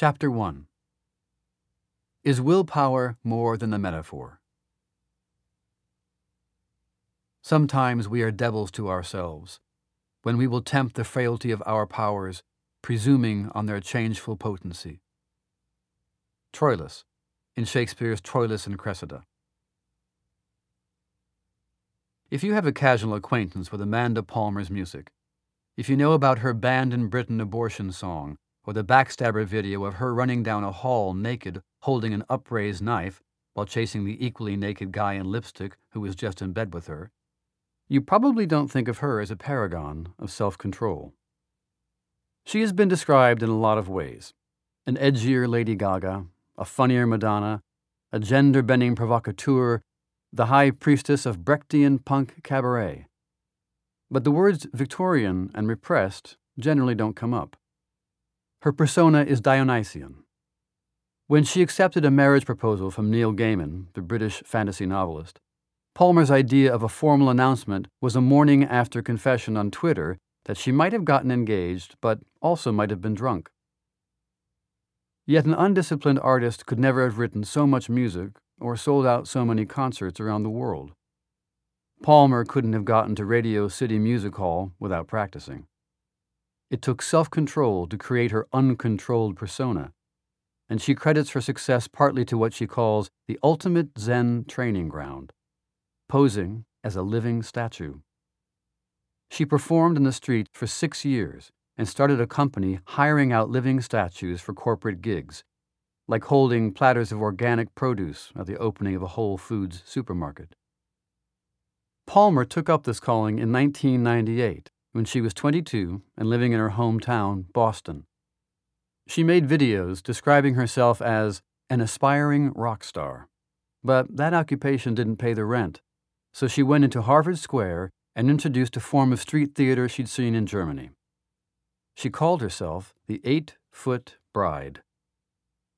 Chapter 1 Is Willpower More Than the Metaphor? Sometimes we are devils to ourselves, when we will tempt the frailty of our powers, presuming on their changeful potency. Troilus, in Shakespeare's Troilus and Cressida. If you have a casual acquaintance with Amanda Palmer's music, if you know about her banned in Britain abortion song, or the backstabber video of her running down a hall naked, holding an upraised knife, while chasing the equally naked guy in lipstick who was just in bed with her, you probably don't think of her as a paragon of self control. She has been described in a lot of ways an edgier Lady Gaga, a funnier Madonna, a gender bending provocateur, the high priestess of Brechtian punk cabaret. But the words Victorian and repressed generally don't come up. Her persona is Dionysian. When she accepted a marriage proposal from Neil Gaiman, the British fantasy novelist, Palmer's idea of a formal announcement was a morning after confession on Twitter that she might have gotten engaged, but also might have been drunk. Yet an undisciplined artist could never have written so much music or sold out so many concerts around the world. Palmer couldn't have gotten to Radio City Music Hall without practicing. It took self control to create her uncontrolled persona, and she credits her success partly to what she calls the ultimate Zen training ground posing as a living statue. She performed in the street for six years and started a company hiring out living statues for corporate gigs, like holding platters of organic produce at the opening of a Whole Foods supermarket. Palmer took up this calling in 1998 when she was 22 and living in her hometown, Boston. She made videos describing herself as an aspiring rock star, but that occupation didn't pay the rent so she went into Harvard Square and introduced a form of street theater she'd seen in Germany. She called herself the Eight Foot Bride.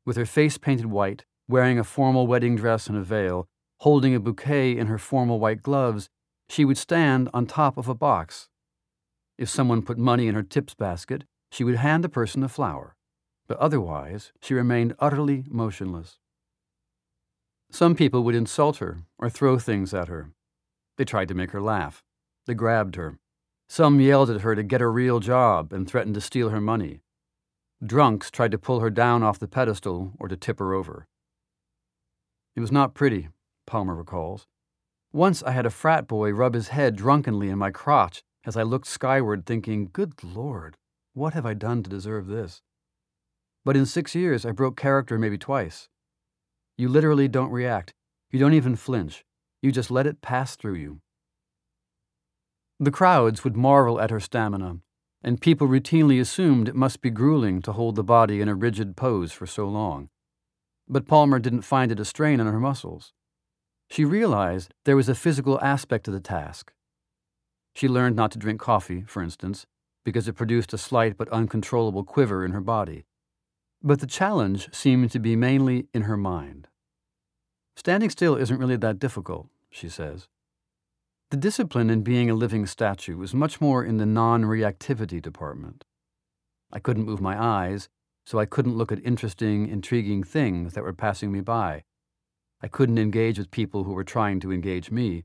With her face painted white, wearing a formal wedding dress and a veil, holding a bouquet in her formal white gloves, she would stand on top of a box. If someone put money in her tips basket, she would hand the person a flower, but otherwise she remained utterly motionless. Some people would insult her or throw things at her. They tried to make her laugh. They grabbed her. Some yelled at her to get a real job and threatened to steal her money. Drunks tried to pull her down off the pedestal or to tip her over. It was not pretty, Palmer recalls. Once I had a frat boy rub his head drunkenly in my crotch as I looked skyward, thinking, Good Lord, what have I done to deserve this? But in six years, I broke character maybe twice. You literally don't react. You don't even flinch. You just let it pass through you. The crowds would marvel at her stamina, and people routinely assumed it must be grueling to hold the body in a rigid pose for so long. But Palmer didn't find it a strain on her muscles. She realized there was a physical aspect to the task. She learned not to drink coffee, for instance, because it produced a slight but uncontrollable quiver in her body. But the challenge seemed to be mainly in her mind. Standing still isn't really that difficult, she says. The discipline in being a living statue was much more in the non reactivity department. I couldn't move my eyes, so I couldn't look at interesting, intriguing things that were passing me by. I couldn't engage with people who were trying to engage me.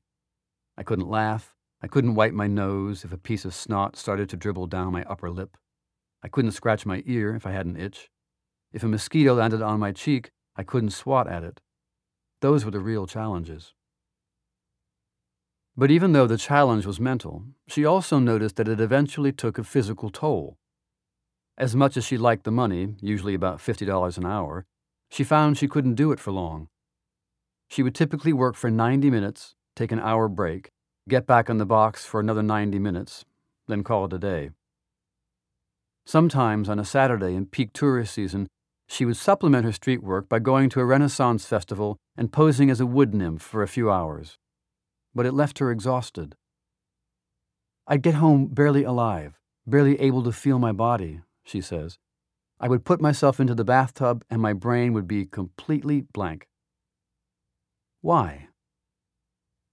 I couldn't laugh. I couldn't wipe my nose if a piece of snot started to dribble down my upper lip. I couldn't scratch my ear if I had an itch. If a mosquito landed on my cheek, I couldn't swat at it. Those were the real challenges. But even though the challenge was mental, she also noticed that it eventually took a physical toll. As much as she liked the money, usually about $50 an hour, she found she couldn't do it for long. She would typically work for 90 minutes, take an hour break, get back on the box for another 90 minutes, then call it a day. Sometimes on a Saturday in peak tourist season, she would supplement her street work by going to a Renaissance festival and posing as a wood nymph for a few hours. But it left her exhausted. I'd get home barely alive, barely able to feel my body, she says. I would put myself into the bathtub and my brain would be completely blank. Why?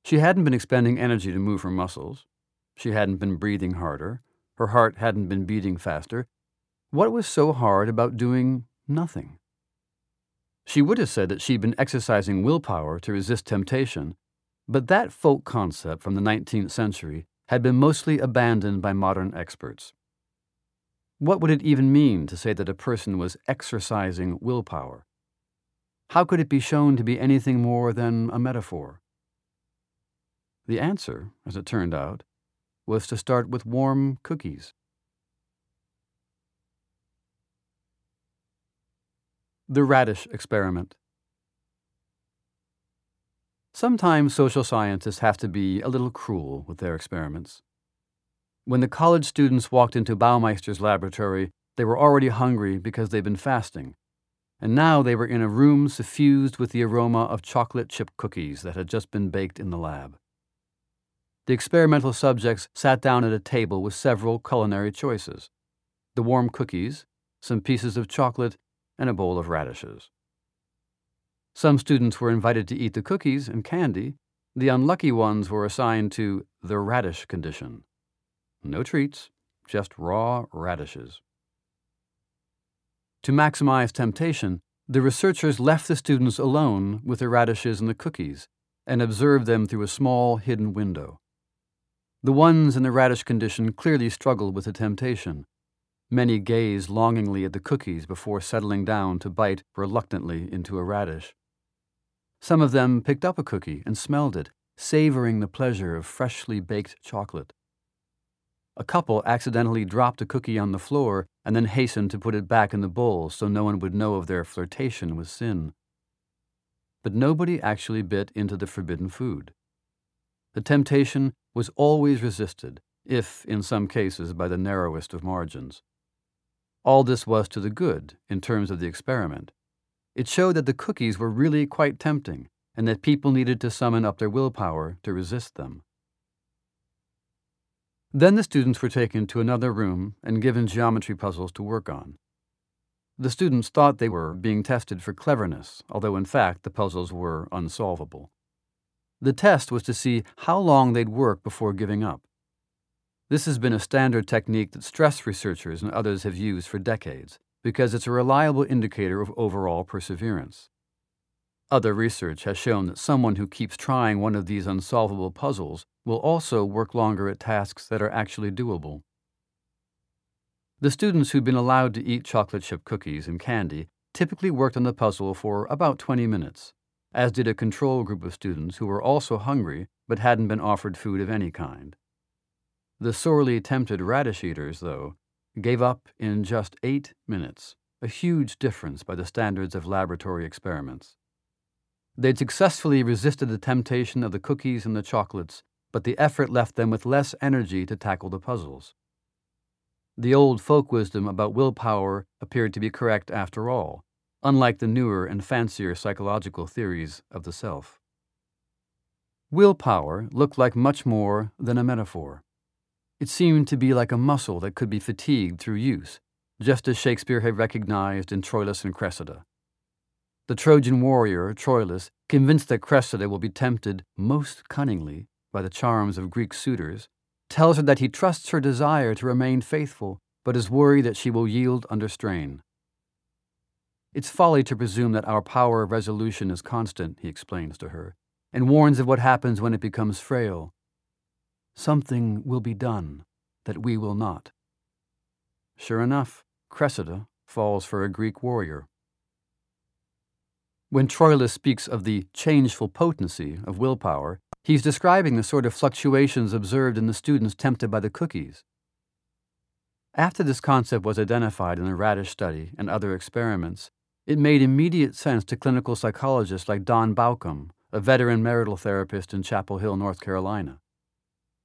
She hadn't been expending energy to move her muscles. She hadn't been breathing harder. Her heart hadn't been beating faster. What was so hard about doing nothing. She would have said that she'd been exercising willpower to resist temptation, but that folk concept from the 19th century had been mostly abandoned by modern experts. What would it even mean to say that a person was exercising willpower? How could it be shown to be anything more than a metaphor? The answer, as it turned out, was to start with warm cookies. The Radish Experiment Sometimes social scientists have to be a little cruel with their experiments. When the college students walked into Baumeister's laboratory, they were already hungry because they'd been fasting, and now they were in a room suffused with the aroma of chocolate chip cookies that had just been baked in the lab. The experimental subjects sat down at a table with several culinary choices the warm cookies, some pieces of chocolate, and a bowl of radishes. Some students were invited to eat the cookies and candy. The unlucky ones were assigned to the radish condition. No treats, just raw radishes. To maximize temptation, the researchers left the students alone with the radishes and the cookies and observed them through a small hidden window. The ones in the radish condition clearly struggled with the temptation. Many gazed longingly at the cookies before settling down to bite reluctantly into a radish. Some of them picked up a cookie and smelled it, savoring the pleasure of freshly baked chocolate. A couple accidentally dropped a cookie on the floor and then hastened to put it back in the bowl so no one would know of their flirtation with sin. But nobody actually bit into the forbidden food. The temptation was always resisted, if in some cases by the narrowest of margins. All this was to the good in terms of the experiment. It showed that the cookies were really quite tempting and that people needed to summon up their willpower to resist them. Then the students were taken to another room and given geometry puzzles to work on. The students thought they were being tested for cleverness, although in fact the puzzles were unsolvable. The test was to see how long they'd work before giving up. This has been a standard technique that stress researchers and others have used for decades because it's a reliable indicator of overall perseverance. Other research has shown that someone who keeps trying one of these unsolvable puzzles will also work longer at tasks that are actually doable. The students who'd been allowed to eat chocolate chip cookies and candy typically worked on the puzzle for about 20 minutes, as did a control group of students who were also hungry but hadn't been offered food of any kind. The sorely tempted radish eaters, though, gave up in just eight minutes, a huge difference by the standards of laboratory experiments. They'd successfully resisted the temptation of the cookies and the chocolates, but the effort left them with less energy to tackle the puzzles. The old folk wisdom about willpower appeared to be correct after all, unlike the newer and fancier psychological theories of the self. Willpower looked like much more than a metaphor. It seemed to be like a muscle that could be fatigued through use, just as Shakespeare had recognized in Troilus and Cressida. The Trojan warrior, Troilus, convinced that Cressida will be tempted most cunningly by the charms of Greek suitors, tells her that he trusts her desire to remain faithful, but is worried that she will yield under strain. It's folly to presume that our power of resolution is constant, he explains to her, and warns of what happens when it becomes frail. Something will be done that we will not. Sure enough, Cressida falls for a Greek warrior. When Troilus speaks of the changeful potency of willpower, he's describing the sort of fluctuations observed in the students tempted by the cookies. After this concept was identified in the radish study and other experiments, it made immediate sense to clinical psychologists like Don Baucom, a veteran marital therapist in Chapel Hill, North Carolina.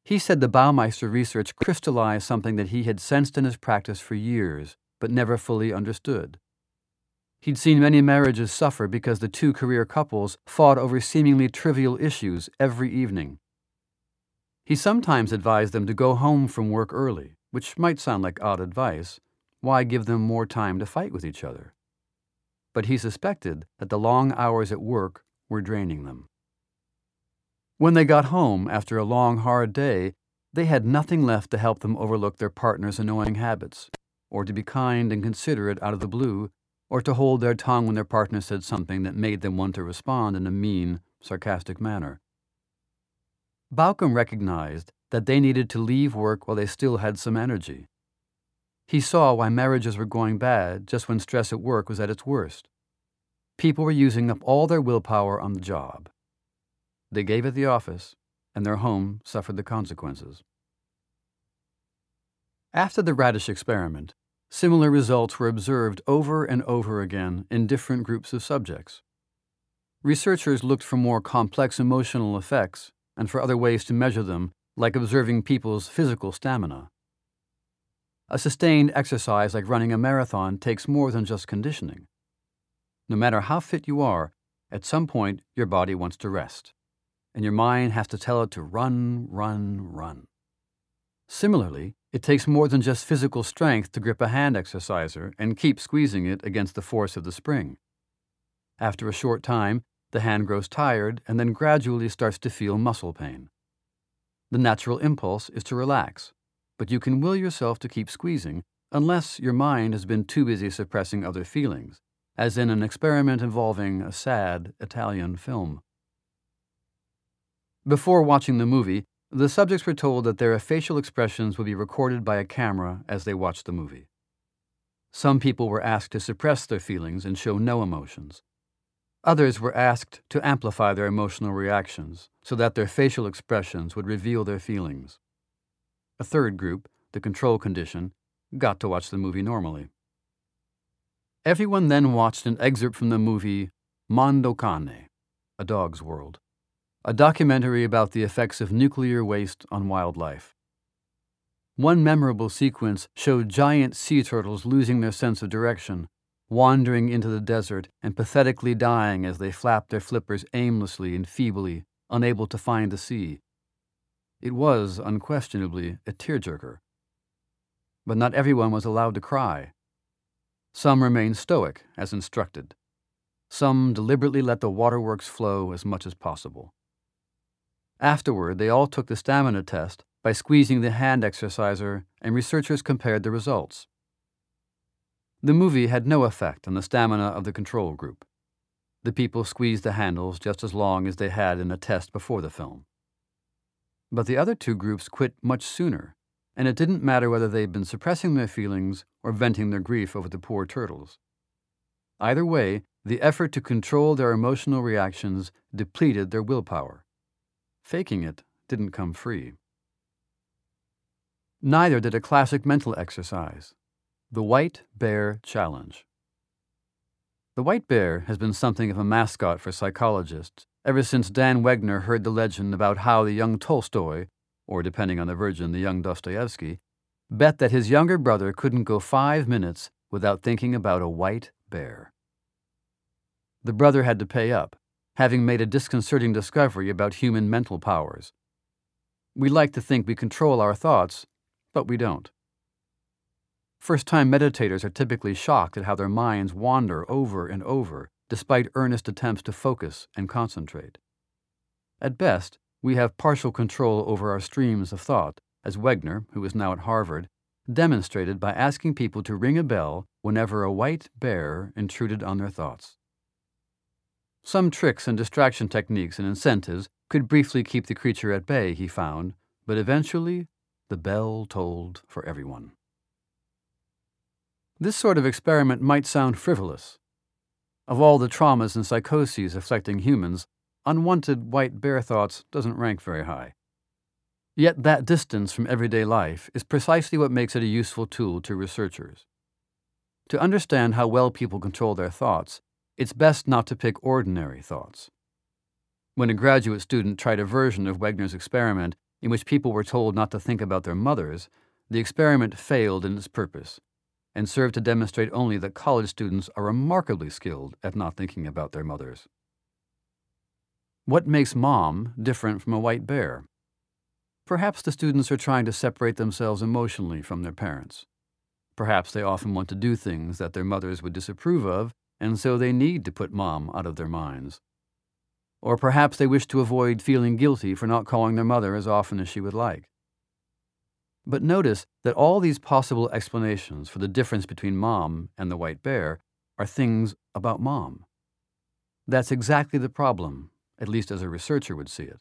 He said the Baumeister research crystallized something that he had sensed in his practice for years, but never fully understood. He'd seen many marriages suffer because the two career couples fought over seemingly trivial issues every evening. He sometimes advised them to go home from work early, which might sound like odd advice. Why give them more time to fight with each other? But he suspected that the long hours at work were draining them. When they got home after a long, hard day, they had nothing left to help them overlook their partner's annoying habits, or to be kind and considerate out of the blue or to hold their tongue when their partner said something that made them want to respond in a mean, sarcastic manner. Baucom recognized that they needed to leave work while they still had some energy. He saw why marriages were going bad just when stress at work was at its worst. People were using up all their willpower on the job. They gave at the office, and their home suffered the consequences. After the Radish experiment, similar results were observed over and over again in different groups of subjects. Researchers looked for more complex emotional effects and for other ways to measure them, like observing people's physical stamina. A sustained exercise like running a marathon takes more than just conditioning. No matter how fit you are, at some point your body wants to rest, and your mind has to tell it to run, run, run. Similarly, it takes more than just physical strength to grip a hand exerciser and keep squeezing it against the force of the spring. After a short time, the hand grows tired and then gradually starts to feel muscle pain. The natural impulse is to relax, but you can will yourself to keep squeezing unless your mind has been too busy suppressing other feelings, as in an experiment involving a sad Italian film. Before watching the movie, the subjects were told that their facial expressions would be recorded by a camera as they watched the movie. Some people were asked to suppress their feelings and show no emotions. Others were asked to amplify their emotional reactions so that their facial expressions would reveal their feelings. A third group, the control condition, got to watch the movie normally. Everyone then watched an excerpt from the movie Mondo Cane, A Dog's World, a documentary about the effects of nuclear waste on wildlife. One memorable sequence showed giant sea turtles losing their sense of direction, wandering into the desert and pathetically dying as they flapped their flippers aimlessly and feebly, unable to find the sea. It was, unquestionably, a tearjerker. But not everyone was allowed to cry. Some remained stoic, as instructed. Some deliberately let the waterworks flow as much as possible. Afterward, they all took the stamina test by squeezing the hand exerciser, and researchers compared the results. The movie had no effect on the stamina of the control group. The people squeezed the handles just as long as they had in a test before the film. But the other two groups quit much sooner, and it didn't matter whether they'd been suppressing their feelings or venting their grief over the poor turtles. Either way, the effort to control their emotional reactions depleted their willpower. Faking it didn't come free. Neither did a classic mental exercise, the White Bear Challenge. The white bear has been something of a mascot for psychologists ever since Dan Wegner heard the legend about how the young Tolstoy, or depending on the virgin, the young Dostoevsky, bet that his younger brother couldn't go five minutes without thinking about a white bear. The brother had to pay up, having made a disconcerting discovery about human mental powers. We like to think we control our thoughts, but we don't. First time meditators are typically shocked at how their minds wander over and over despite earnest attempts to focus and concentrate. At best, we have partial control over our streams of thought, as Wegner, who is now at Harvard, demonstrated by asking people to ring a bell whenever a white bear intruded on their thoughts. Some tricks and distraction techniques and incentives could briefly keep the creature at bay, he found, but eventually the bell tolled for everyone. This sort of experiment might sound frivolous, of all the traumas and psychoses affecting humans, unwanted white bear thoughts doesn't rank very high. Yet that distance from everyday life is precisely what makes it a useful tool to researchers. To understand how well people control their thoughts, it's best not to pick ordinary thoughts. When a graduate student tried a version of Wegner's experiment in which people were told not to think about their mothers, the experiment failed in its purpose and serve to demonstrate only that college students are remarkably skilled at not thinking about their mothers. What makes mom different from a white bear? Perhaps the students are trying to separate themselves emotionally from their parents. Perhaps they often want to do things that their mothers would disapprove of, and so they need to put mom out of their minds. Or perhaps they wish to avoid feeling guilty for not calling their mother as often as she would like. But notice that all these possible explanations for the difference between mom and the white bear are things about mom. That's exactly the problem, at least as a researcher would see it.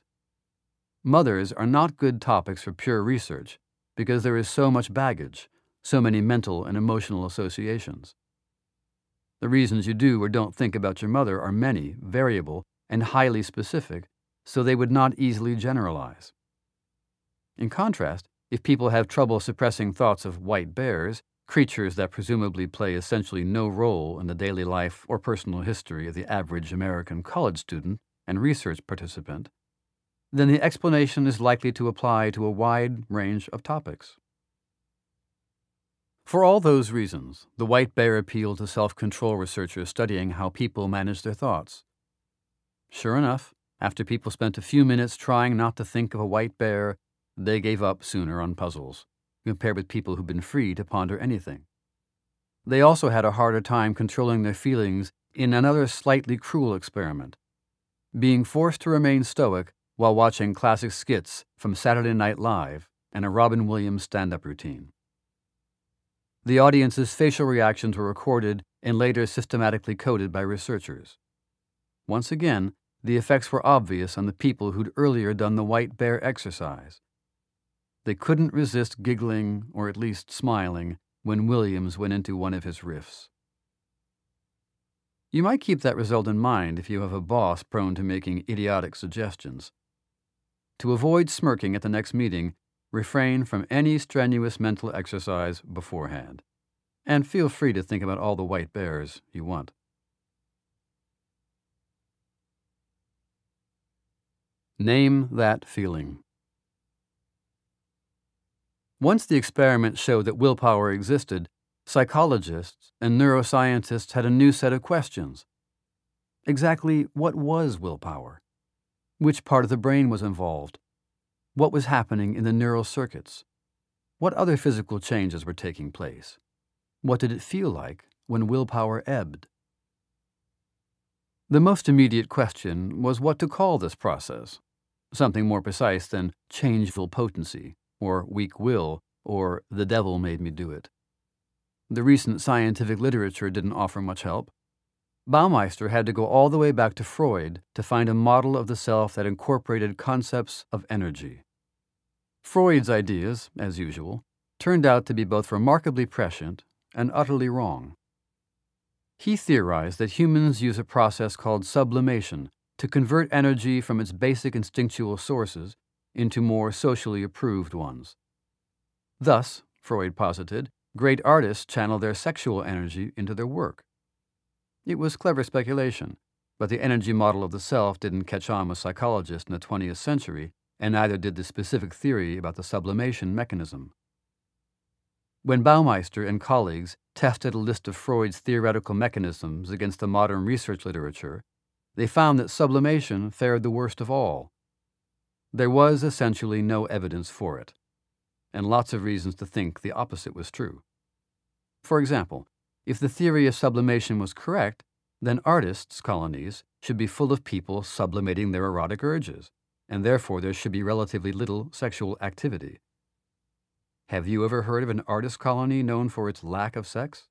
Mothers are not good topics for pure research because there is so much baggage, so many mental and emotional associations. The reasons you do or don't think about your mother are many, variable, and highly specific, so they would not easily generalize. In contrast, if people have trouble suppressing thoughts of white bears, creatures that presumably play essentially no role in the daily life or personal history of the average American college student and research participant, then the explanation is likely to apply to a wide range of topics. For all those reasons, the white bear appealed to self control researchers studying how people manage their thoughts. Sure enough, after people spent a few minutes trying not to think of a white bear, they gave up sooner on puzzles, compared with people who'd been free to ponder anything. They also had a harder time controlling their feelings in another slightly cruel experiment being forced to remain stoic while watching classic skits from Saturday Night Live and a Robin Williams stand up routine. The audience's facial reactions were recorded and later systematically coded by researchers. Once again, the effects were obvious on the people who'd earlier done the white bear exercise. They couldn't resist giggling, or at least smiling, when Williams went into one of his riffs. You might keep that result in mind if you have a boss prone to making idiotic suggestions. To avoid smirking at the next meeting, refrain from any strenuous mental exercise beforehand. And feel free to think about all the white bears you want. Name that feeling. Once the experiments showed that willpower existed, Psychologists and neuroscientists had a new set of questions. Exactly what was willpower? Which part of the brain was involved? What was happening in the neural circuits? What other physical changes were taking place? What did it feel like when willpower ebbed? The most immediate question was what to call this process, something more precise than changeful potency, or weak will, or the devil made me do it. The recent scientific literature didn't offer much help. Baumeister had to go all the way back to Freud to find a model of the self that incorporated concepts of energy. Freud's ideas, as usual, turned out to be both remarkably prescient and utterly wrong. He theorized that humans use a process called sublimation to convert energy from its basic instinctual sources into more socially approved ones. Thus, Freud posited, Great artists channel their sexual energy into their work. It was clever speculation, but the energy model of the self didn't catch on with psychologists in the 20th century, and neither did the specific theory about the sublimation mechanism. When Baumeister and colleagues tested a list of Freud's theoretical mechanisms against the modern research literature, they found that sublimation fared the worst of all. There was essentially no evidence for it, and lots of reasons to think the opposite was true. For example, if the theory of sublimation was correct, then artists' colonies should be full of people sublimating their erotic urges, and therefore there should be relatively little sexual activity. Have you ever heard of an artist colony known for its lack of sex?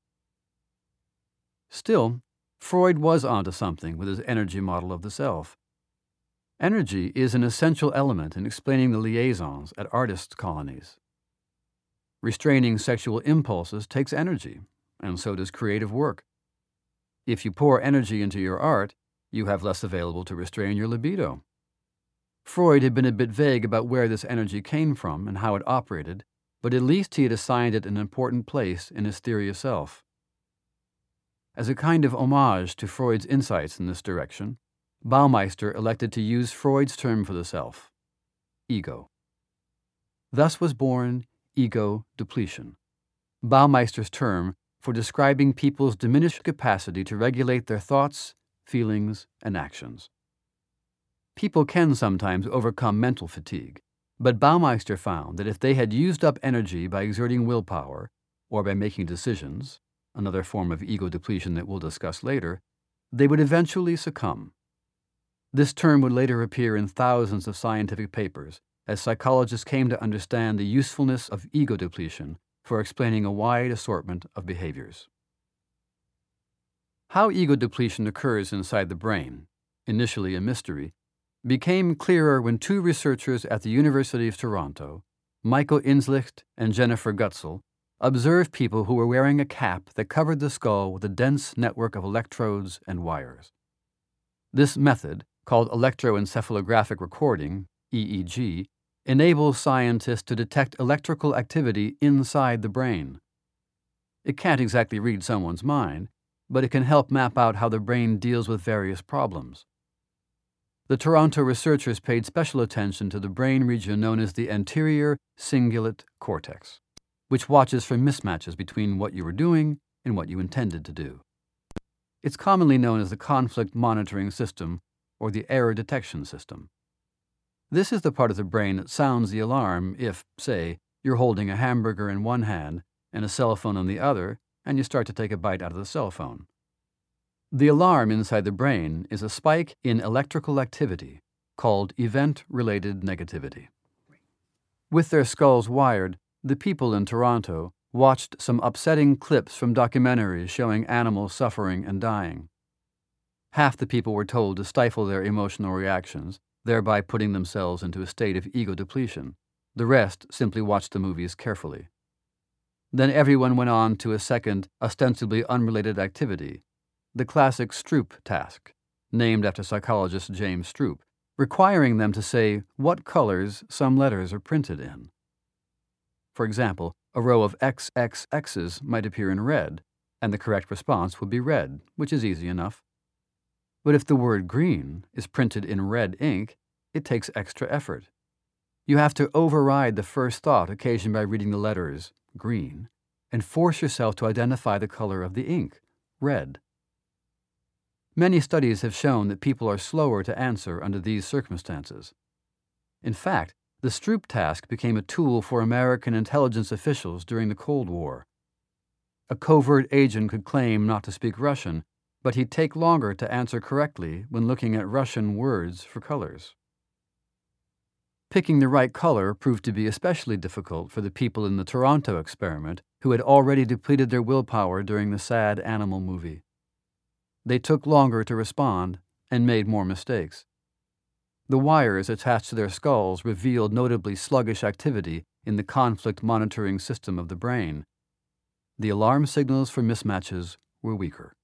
Still, Freud was onto something with his energy model of the self. Energy is an essential element in explaining the liaisons at artist colonies. Restraining sexual impulses takes energy, and so does creative work. If you pour energy into your art, you have less available to restrain your libido. Freud had been a bit vague about where this energy came from and how it operated, but at least he had assigned it an important place in his theory of self. As a kind of homage to Freud's insights in this direction, Baumeister elected to use Freud's term for the self ego. Thus was born ego depletion, Baumeister's term for describing people's diminished capacity to regulate their thoughts, feelings, and actions. People can sometimes overcome mental fatigue, but Baumeister found that if they had used up energy by exerting willpower or by making decisions, another form of ego depletion that we'll discuss later, they would eventually succumb. This term would later appear in thousands of scientific papers as psychologists came to understand the usefulness of ego depletion for explaining a wide assortment of behaviors. How ego depletion occurs inside the brain, initially a mystery, became clearer when two researchers at the University of Toronto, Michael Inzlicht and Jennifer Gutsell, observed people who were wearing a cap that covered the skull with a dense network of electrodes and wires. This method, called electroencephalographic recording, EEG, enables scientists to detect electrical activity inside the brain. It can't exactly read someone's mind, but it can help map out how the brain deals with various problems. The Toronto researchers paid special attention to the brain region known as the anterior cingulate cortex, which watches for mismatches between what you were doing and what you intended to do. It's commonly known as the conflict monitoring system or the error detection system. This is the part of the brain that sounds the alarm if, say, you're holding a hamburger in one hand and a cell phone in the other, and you start to take a bite out of the cell phone. The alarm inside the brain is a spike in electrical activity called event related negativity. With their skulls wired, the people in Toronto watched some upsetting clips from documentaries showing animals suffering and dying. Half the people were told to stifle their emotional reactions, thereby putting themselves into a state of ego depletion. The rest simply watched the movies carefully. Then everyone went on to a second, ostensibly unrelated activity the classic Stroop task, named after psychologist James Stroop, requiring them to say what colors some letters are printed in. For example, a row of XXX's might appear in red, and the correct response would be red, which is easy enough. But if the word green is printed in red ink, it takes extra effort. You have to override the first thought occasioned by reading the letters, green, and force yourself to identify the color of the ink, red. Many studies have shown that people are slower to answer under these circumstances. In fact, the Stroop task became a tool for American intelligence officials during the Cold War. A covert agent could claim not to speak Russian, but he'd take longer to answer correctly when looking at Russian words for colors. Picking the right color proved to be especially difficult for the people in the Toronto experiment who had already depleted their willpower during the sad animal movie. They took longer to respond and made more mistakes. The wires attached to their skulls revealed notably sluggish activity in the conflict monitoring system of the brain. The alarm signals for mismatches were weaker.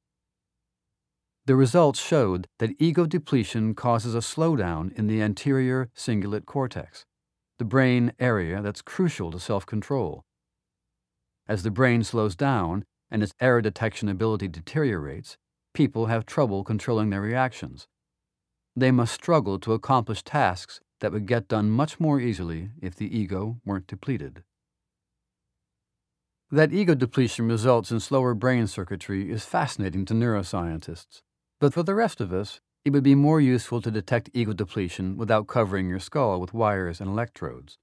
The results showed that ego depletion causes a slowdown in the anterior cingulate cortex, the brain area that's crucial to self control. As the brain slows down and its error detection ability deteriorates, people have trouble controlling their reactions. They must struggle to accomplish tasks that would get done much more easily if the ego weren't depleted. That ego depletion results in slower brain circuitry is fascinating to neuroscientists. But for the rest of us, it would be more useful to detect ego depletion without covering your skull with wires and electrodes.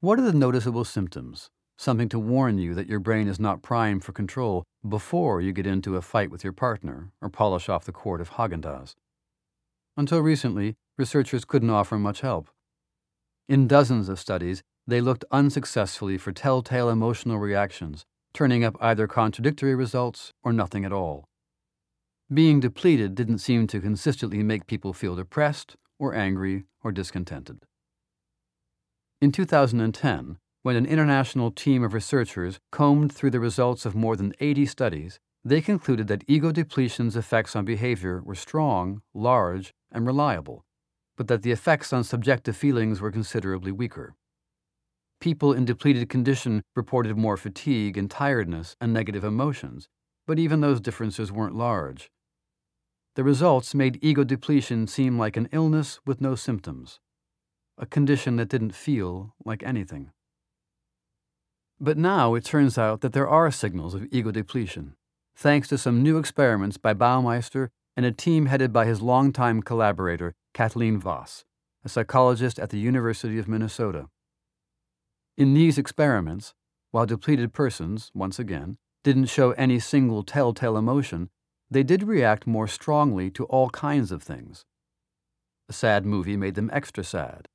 What are the noticeable symptoms? something to warn you that your brain is not primed for control before you get into a fight with your partner or polish off the quart of Haagen-Dazs. Until recently, researchers couldn't offer much help. In dozens of studies, they looked unsuccessfully for telltale emotional reactions, turning up either contradictory results or nothing at all. Being depleted didn't seem to consistently make people feel depressed or angry or discontented. In 2010, when an international team of researchers combed through the results of more than 80 studies, they concluded that ego depletion's effects on behavior were strong, large, and reliable, but that the effects on subjective feelings were considerably weaker. People in depleted condition reported more fatigue and tiredness and negative emotions, but even those differences weren't large. The results made ego depletion seem like an illness with no symptoms, a condition that didn't feel like anything. But now it turns out that there are signals of ego depletion, thanks to some new experiments by Baumeister and a team headed by his longtime collaborator, Kathleen Vohs, a psychologist at the University of Minnesota. In these experiments, while depleted persons, once again, didn't show any single telltale emotion, they did react more strongly to all kinds of things. A sad movie made them extra sad.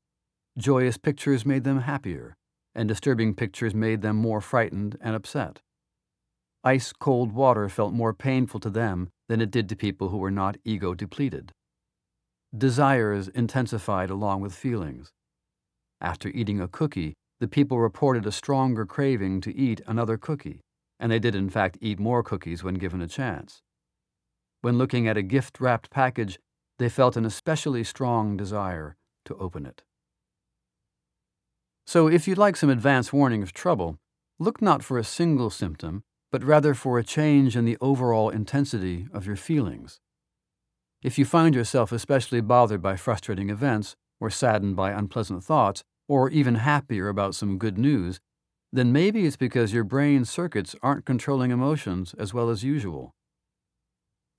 Joyous pictures made them happier and disturbing pictures made them more frightened and upset. ice cold water felt more painful to them than it did to people who were not ego depleted. Desires intensified along with feelings. After eating a cookie, the people reported a stronger craving to eat another cookie, and they did in fact eat more cookies when given a chance. When looking at a gift wrapped package, they felt an especially strong desire to open it. So, if you'd like some advance warning of trouble, look not for a single symptom, but rather for a change in the overall intensity of your feelings. If you find yourself especially bothered by frustrating events, or saddened by unpleasant thoughts, or even happier about some good news, then maybe it's because your brain circuits aren't controlling emotions as well as usual.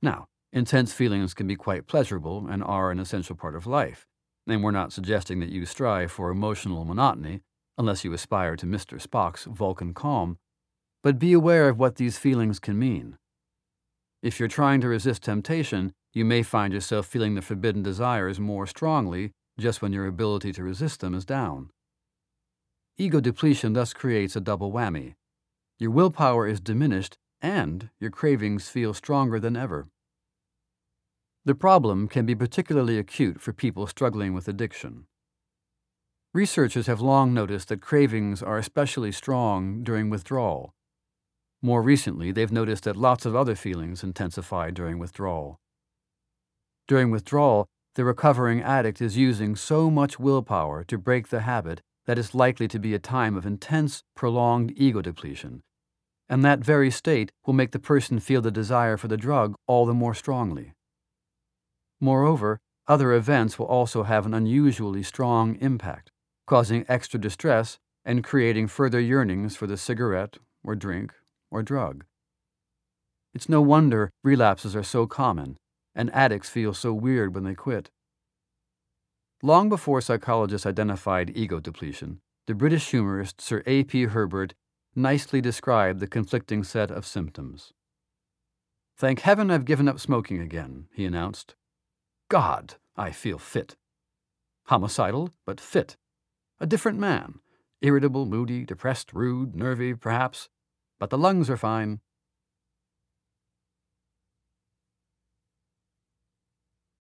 Now, intense feelings can be quite pleasurable and are an essential part of life, and we're not suggesting that you strive for emotional monotony, unless you aspire to Mr. Spock's Vulcan calm, but be aware of what these feelings can mean. If you're trying to resist temptation, you may find yourself feeling the forbidden desires more strongly just when your ability to resist them is down. Ego depletion thus creates a double whammy. Your willpower is diminished, and your cravings feel stronger than ever. The problem can be particularly acute for people struggling with addiction. Researchers have long noticed that cravings are especially strong during withdrawal. More recently, they've noticed that lots of other feelings intensify during withdrawal. During withdrawal, the recovering addict is using so much willpower to break the habit that it's likely to be a time of intense, prolonged ego depletion, and that very state will make the person feel the desire for the drug all the more strongly. Moreover, other events will also have an unusually strong impact, causing extra distress and creating further yearnings for the cigarette or drink or drug. It's no wonder relapses are so common and addicts feel so weird when they quit. Long before psychologists identified ego depletion, the British humorist Sir A.P. Herbert nicely described the conflicting set of symptoms. Thank heaven I've given up smoking again, he announced. God, I feel fit. Homicidal, but fit. A different man. Irritable, moody, depressed, rude, nervy, perhaps. But the lungs are fine.